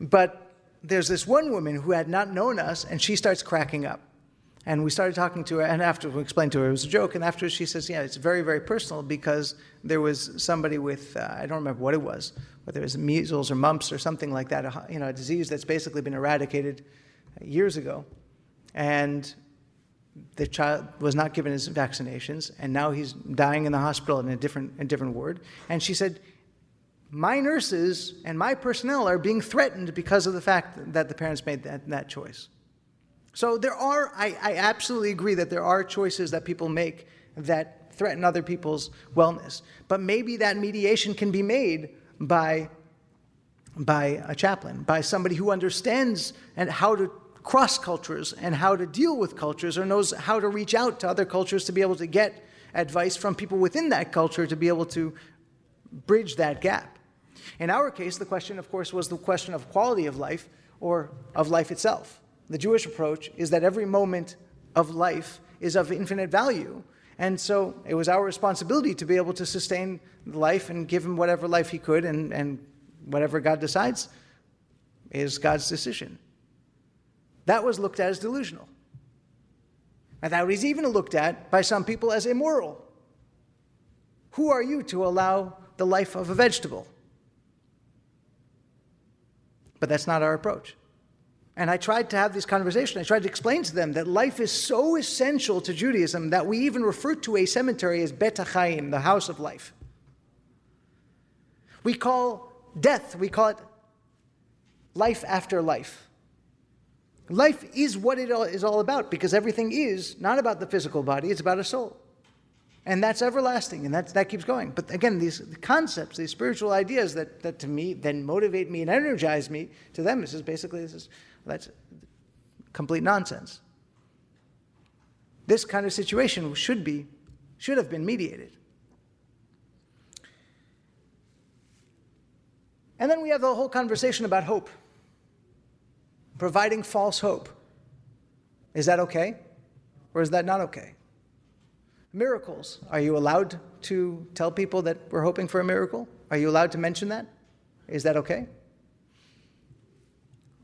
But there's this one woman who had not known us, and she starts cracking up. And we started talking to her, and after we explained to her it was a joke, and after she says, Yeah, it's very, very personal because there was somebody with, uh, I don't remember what it was, whether it was measles or mumps or something like that, a, you know, a disease that's basically been eradicated years ago. And the child was not given his vaccinations, and now he's dying in the hospital in a different, a different ward. And she said, My nurses and my personnel are being threatened because of the fact that the parents made that, that choice. So there are, I, I absolutely agree that there are choices that people make that threaten other people's wellness. But maybe that mediation can be made by, by a chaplain, by somebody who understands and how to cross cultures and how to deal with cultures or knows how to reach out to other cultures to be able to get advice from people within that culture to be able to bridge that gap. In our case, the question, of course, was the question of quality of life or of life itself. The Jewish approach is that every moment of life is of infinite value. And so it was our responsibility to be able to sustain life and give him whatever life he could, and, and whatever God decides is God's decision. That was looked at as delusional. And that was even looked at by some people as immoral. Who are you to allow the life of a vegetable? But that's not our approach. And I tried to have this conversation. I tried to explain to them that life is so essential to Judaism that we even refer to a cemetery as Bet HaChaim, the house of life. We call death, we call it life after life. Life is what it is all about because everything is not about the physical body, it's about a soul. And that's everlasting and that's, that keeps going. But again, these concepts, these spiritual ideas that, that to me then motivate me and energize me, to them, this is basically, this is, that's complete nonsense. This kind of situation should be, should have been mediated. And then we have the whole conversation about hope providing false hope. Is that okay? Or is that not okay? Miracles. Are you allowed to tell people that we're hoping for a miracle? Are you allowed to mention that? Is that okay?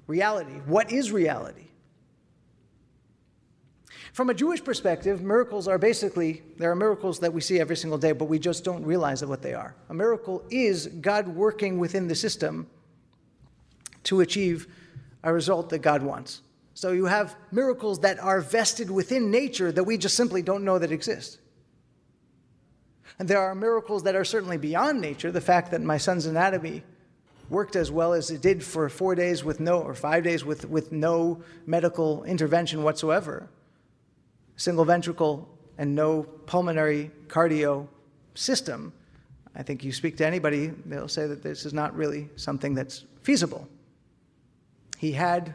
Reality. What is reality? From a Jewish perspective, miracles are basically, there are miracles that we see every single day, but we just don't realize what they are. A miracle is God working within the system to achieve a result that God wants. So you have miracles that are vested within nature that we just simply don't know that exist. And there are miracles that are certainly beyond nature. The fact that my son's anatomy worked as well as it did for four days with no, or five days with, with no medical intervention whatsoever, single ventricle and no pulmonary cardio system, I think you speak to anybody, they'll say that this is not really something that's feasible. He had,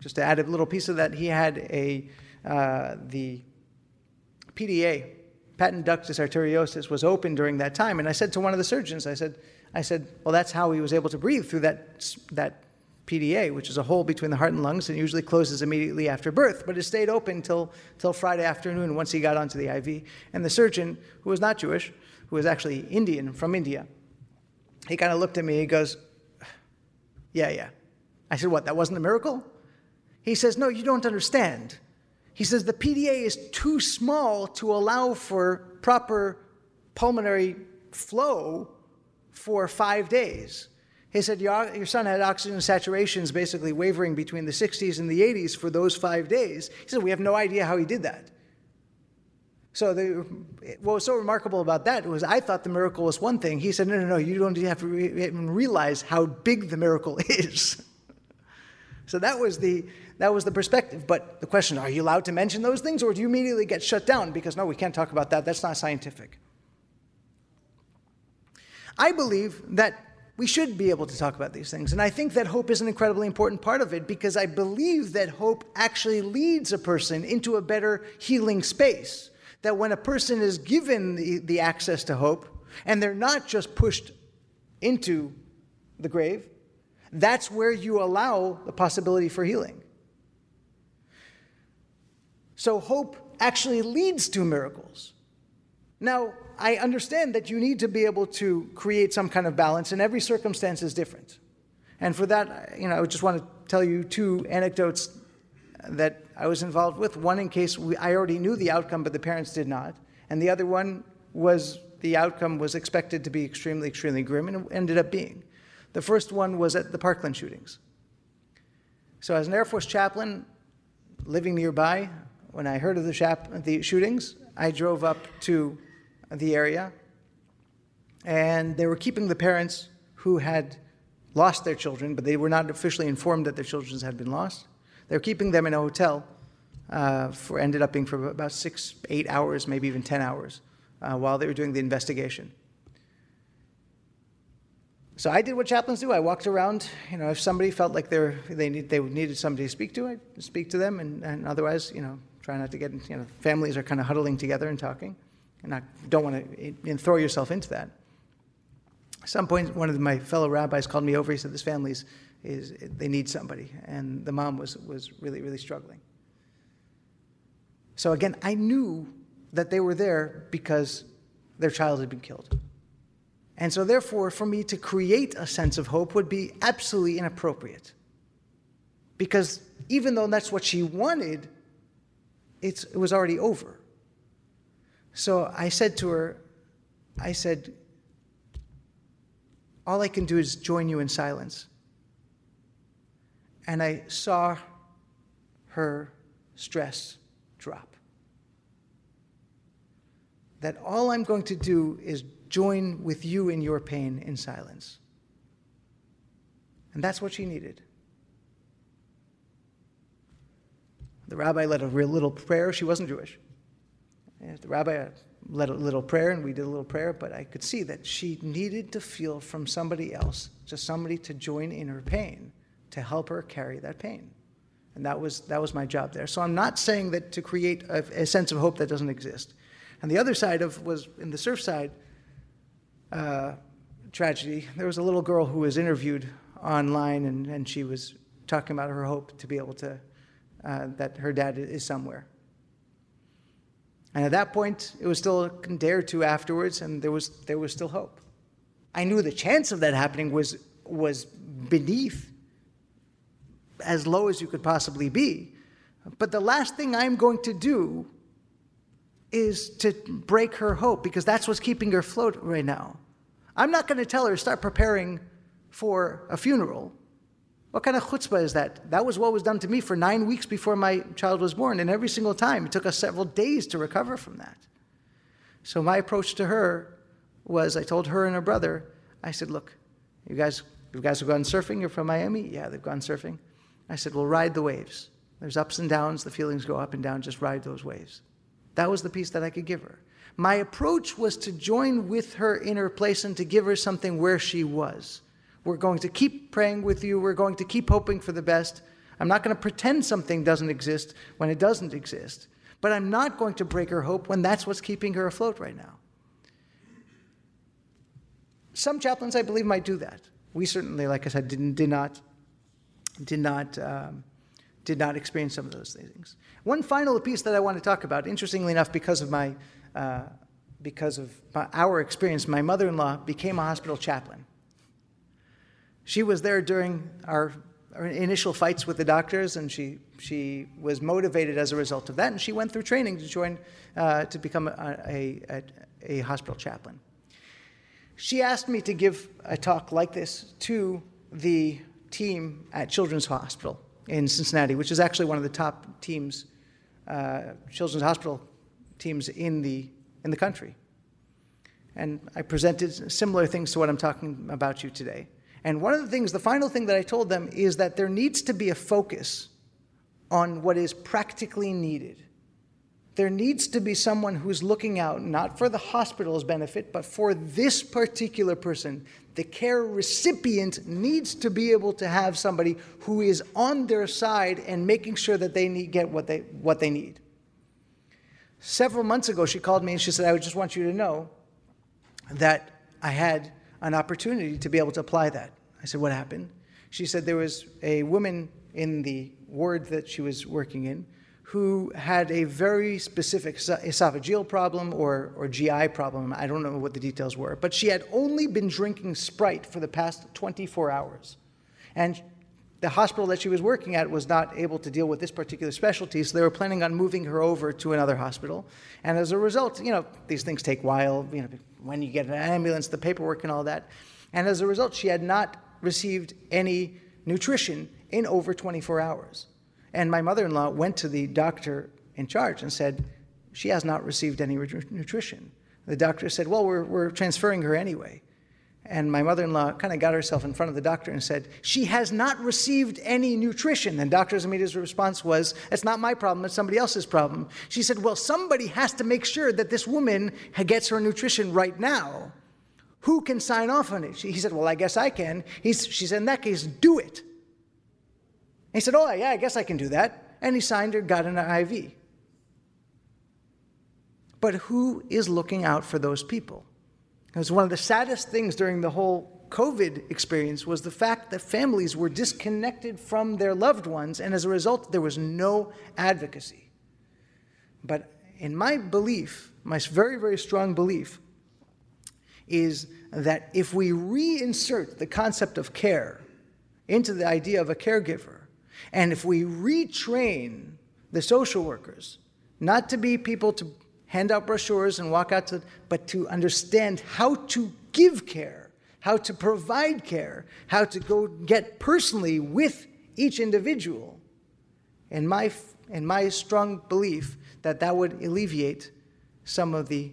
just to add a little piece of that, he had a, uh, the PDA, patent ductus arteriosus, was open during that time. And I said to one of the surgeons, I said, I said, well, that's how he was able to breathe through that, that PDA, which is a hole between the heart and lungs and usually closes immediately after birth, but it stayed open till, till Friday afternoon once he got onto the IV. And the surgeon, who was not Jewish, who was actually Indian from India, he kind of looked at me, he goes, Yeah, yeah. I said, What, that wasn't a miracle? He says, No, you don't understand. He says, The PDA is too small to allow for proper pulmonary flow for five days. He said, your, your son had oxygen saturations basically wavering between the 60s and the 80s for those five days. He said, We have no idea how he did that. So, the, what was so remarkable about that was I thought the miracle was one thing. He said, No, no, no, you don't have to even realize how big the miracle is. So, that was, the, that was the perspective. But the question are you allowed to mention those things, or do you immediately get shut down? Because, no, we can't talk about that. That's not scientific. I believe that we should be able to talk about these things. And I think that hope is an incredibly important part of it because I believe that hope actually leads a person into a better healing space. That when a person is given the, the access to hope and they're not just pushed into the grave, that's where you allow the possibility for healing. So hope actually leads to miracles. Now, I understand that you need to be able to create some kind of balance, and every circumstance is different. And for that, you know, I just want to tell you two anecdotes that I was involved with. One in case we, I already knew the outcome, but the parents did not. And the other one was the outcome was expected to be extremely, extremely grim, and it ended up being. The first one was at the Parkland shootings. So, as an Air Force chaplain living nearby, when I heard of the, the shootings, I drove up to the area, and they were keeping the parents who had lost their children, but they were not officially informed that their children had been lost. They were keeping them in a hotel uh, for ended up being for about six, eight hours, maybe even ten hours, uh, while they were doing the investigation. So I did what chaplains do. I walked around. You know, if somebody felt like they they need, they needed somebody to speak to, I speak to them, and, and otherwise, you know, try not to get. You know, families are kind of huddling together and talking and I don't want to throw yourself into that. At some point, one of my fellow rabbis called me over. He said, "This family is, is they need somebody," and the mom was was really really struggling. So again, I knew that they were there because their child had been killed. And so, therefore, for me to create a sense of hope would be absolutely inappropriate. Because even though that's what she wanted, it was already over. So I said to her, I said, all I can do is join you in silence. And I saw her stress drop. That all I'm going to do is join with you in your pain in silence. And that's what she needed. The rabbi led a real little prayer. She wasn't Jewish. The rabbi led a little prayer, and we did a little prayer, but I could see that she needed to feel from somebody else, just somebody to join in her pain, to help her carry that pain. And that was, that was my job there. So I'm not saying that to create a, a sense of hope that doesn't exist. And the other side of was in the Surfside uh, tragedy, there was a little girl who was interviewed online, and, and she was talking about her hope to be able to, uh, that her dad is somewhere. And at that point, it was still a day or two afterwards, and there was, there was still hope. I knew the chance of that happening was, was beneath as low as you could possibly be. But the last thing I'm going to do is to break her hope because that's what's keeping her afloat right now. I'm not going to tell her start preparing for a funeral. What kind of chutzpah is that? That was what was done to me for nine weeks before my child was born, and every single time it took us several days to recover from that. So my approach to her was I told her and her brother, I said, Look, you guys, you guys have gone surfing? You're from Miami? Yeah, they've gone surfing. I said, Well, ride the waves. There's ups and downs, the feelings go up and down, just ride those waves. That was the piece that I could give her. my approach was to join with her in her place and to give her something where she was. We're going to keep praying with you. We're going to keep hoping for the best. I'm not going to pretend something doesn't exist when it doesn't exist. But I'm not going to break her hope when that's what's keeping her afloat right now. Some chaplains, I believe, might do that. We certainly, like I said, did, did not, did not, um, did not experience some of those things. One final piece that I want to talk about, interestingly enough, because of my, uh, because of my, our experience, my mother-in-law became a hospital chaplain. She was there during our, our, initial fights with the doctors, and she, she was motivated as a result of that, and she went through training to join, uh, to become a, a, a, a hospital chaplain. She asked me to give a talk like this to the team at Children's Hospital in Cincinnati, which is actually one of the top teams, uh, Children's Hospital teams in the, in the country. And I presented similar things to what I'm talking about you today. And one of the things, the final thing that I told them is that there needs to be a focus on what is practically needed. There needs to be someone who's looking out not for the hospital's benefit, but for this particular person. The care recipient needs to be able to have somebody who is on their side and making sure that they need, get what they, what they need. Several months ago, she called me and she said, I just want you to know that I had an opportunity to be able to apply that. I said, What happened? She said there was a woman in the ward that she was working in who had a very specific esophageal problem or, or GI problem. I don't know what the details were, but she had only been drinking Sprite for the past 24 hours. And the hospital that she was working at was not able to deal with this particular specialty, so they were planning on moving her over to another hospital. And as a result, you know, these things take a while, you know, when you get an ambulance, the paperwork and all that. And as a result, she had not received any nutrition in over 24 hours. And my mother in law went to the doctor in charge and said, She has not received any nutrition. The doctor said, Well, we're, we're transferring her anyway. And my mother in law kind of got herself in front of the doctor and said, She has not received any nutrition. And Dr. immediate response was, It's not my problem, it's somebody else's problem. She said, Well, somebody has to make sure that this woman gets her nutrition right now. Who can sign off on it? He said, Well, I guess I can. He's, she said, In that case, do it. He said, Oh, yeah, I guess I can do that. And he signed her, got an IV. But who is looking out for those people? Because one of the saddest things during the whole COVID experience was the fact that families were disconnected from their loved ones, and as a result, there was no advocacy. But in my belief, my very, very strong belief, is that if we reinsert the concept of care into the idea of a caregiver, and if we retrain the social workers not to be people to hand out brochures and walk out to, but to understand how to give care, how to provide care, how to go get personally with each individual, And my, in my strong belief that that would alleviate some of the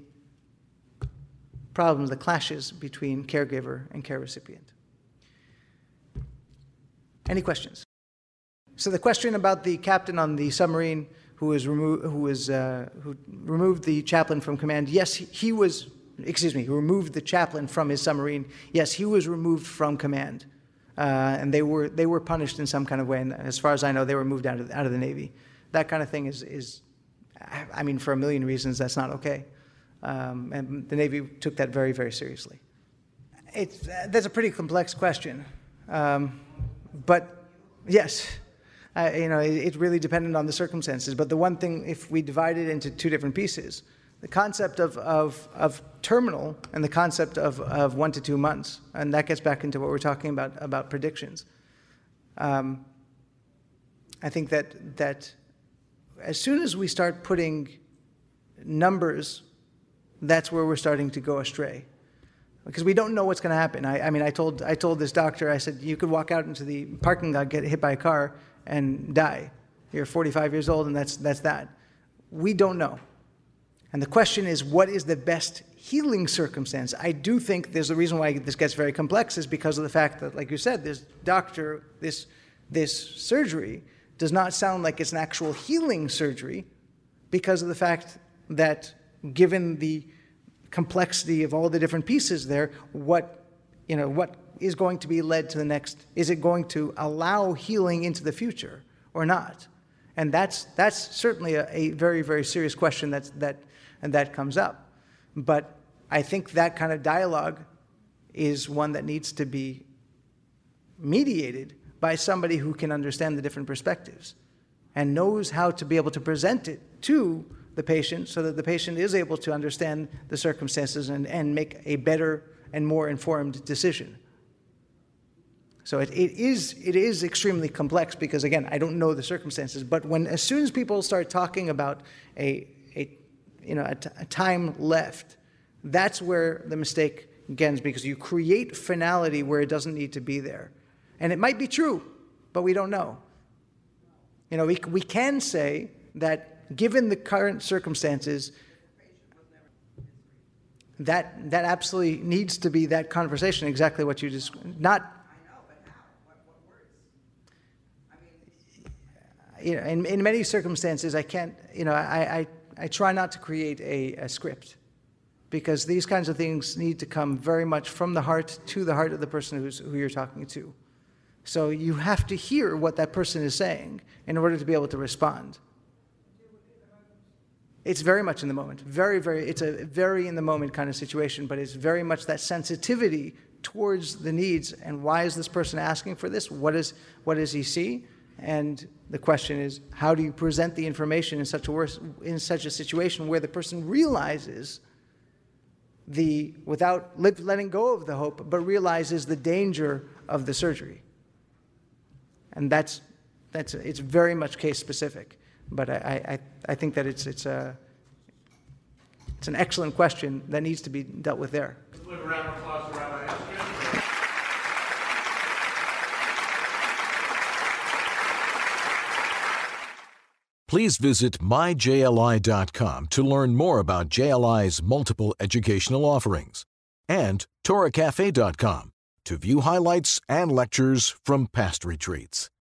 problems, the clashes between caregiver and care recipient. Any questions? So the question about the captain on the submarine who was removed, who was uh, who removed the chaplain from command. Yes, he, he was. Excuse me. Who removed the chaplain from his submarine? Yes, he was removed from command, uh, and they were they were punished in some kind of way. And as far as I know, they were moved out of out of the navy. That kind of thing is is, I mean, for a million reasons, that's not okay. Um, and the Navy took that very, very seriously. It's, uh, that's a pretty complex question. Um, but yes, uh, you know, it, really depended on the circumstances. But the one thing, if we divide it into two different pieces, the concept of, of, of terminal and the concept of, of one to two months, and that gets back into what we're talking about, about predictions. Um, I think that, that as soon as we start putting numbers that's where we're starting to go astray because we don't know what's going to happen. I, I, mean, I told, I told this doctor, I said, you could walk out into the parking lot, get hit by a car, and die. You're 45 years old, and that's, that's that. We don't know. And the question is, what is the best healing circumstance? I do think there's a reason why this gets very complex is because of the fact that, like you said, this doctor, this, this surgery does not sound like it's an actual healing surgery because of the fact that given the complexity of all the different pieces there, what, you know, what is going to be led to the next? Is it going to allow healing into the future or not? And that's, that's certainly a, a very, very serious question that's, that, and that comes up. But I think that kind of dialogue is one that needs to be mediated by somebody who can understand the different perspectives and knows how to be able to present it to the patient so that the patient is able to understand the circumstances and, and make a better and more informed decision. So it, it, is, it is extremely complex because, again, I don't know the circumstances. But when, as soon as people start talking about a, a, you know, a, t- a time left, that's where the mistake begins because you create finality where it doesn't need to be there. And it might be true, but we don't know. You know, we, we can say that given the current circumstances, that, that absolutely needs to be that conversation, exactly what you just, not, you know, in, in many circumstances, I can't, you know, I, I, I try not to create a, a script because these kinds of things need to come very much from the heart to the heart of the person who's, who you're talking to. So you have to hear what that person is saying in order to be able to respond. It's very much in the moment. Very, very, it's a very in the moment kind of situation, but it's very much that sensitivity towards the needs and why is this person asking for this? What, is, what does he see? And the question is, how do you present the information in such a, worse, in such a situation where the person realizes the, without letting go of the hope, but realizes the danger of the surgery? and that's, that's it's very much case specific. But I, I, I think that it's, it's, a, it's an excellent question that needs to be dealt with there. Please visit myjli.com to learn more about JLI's multiple educational offerings and torahcafe.com to view highlights and lectures from past retreats.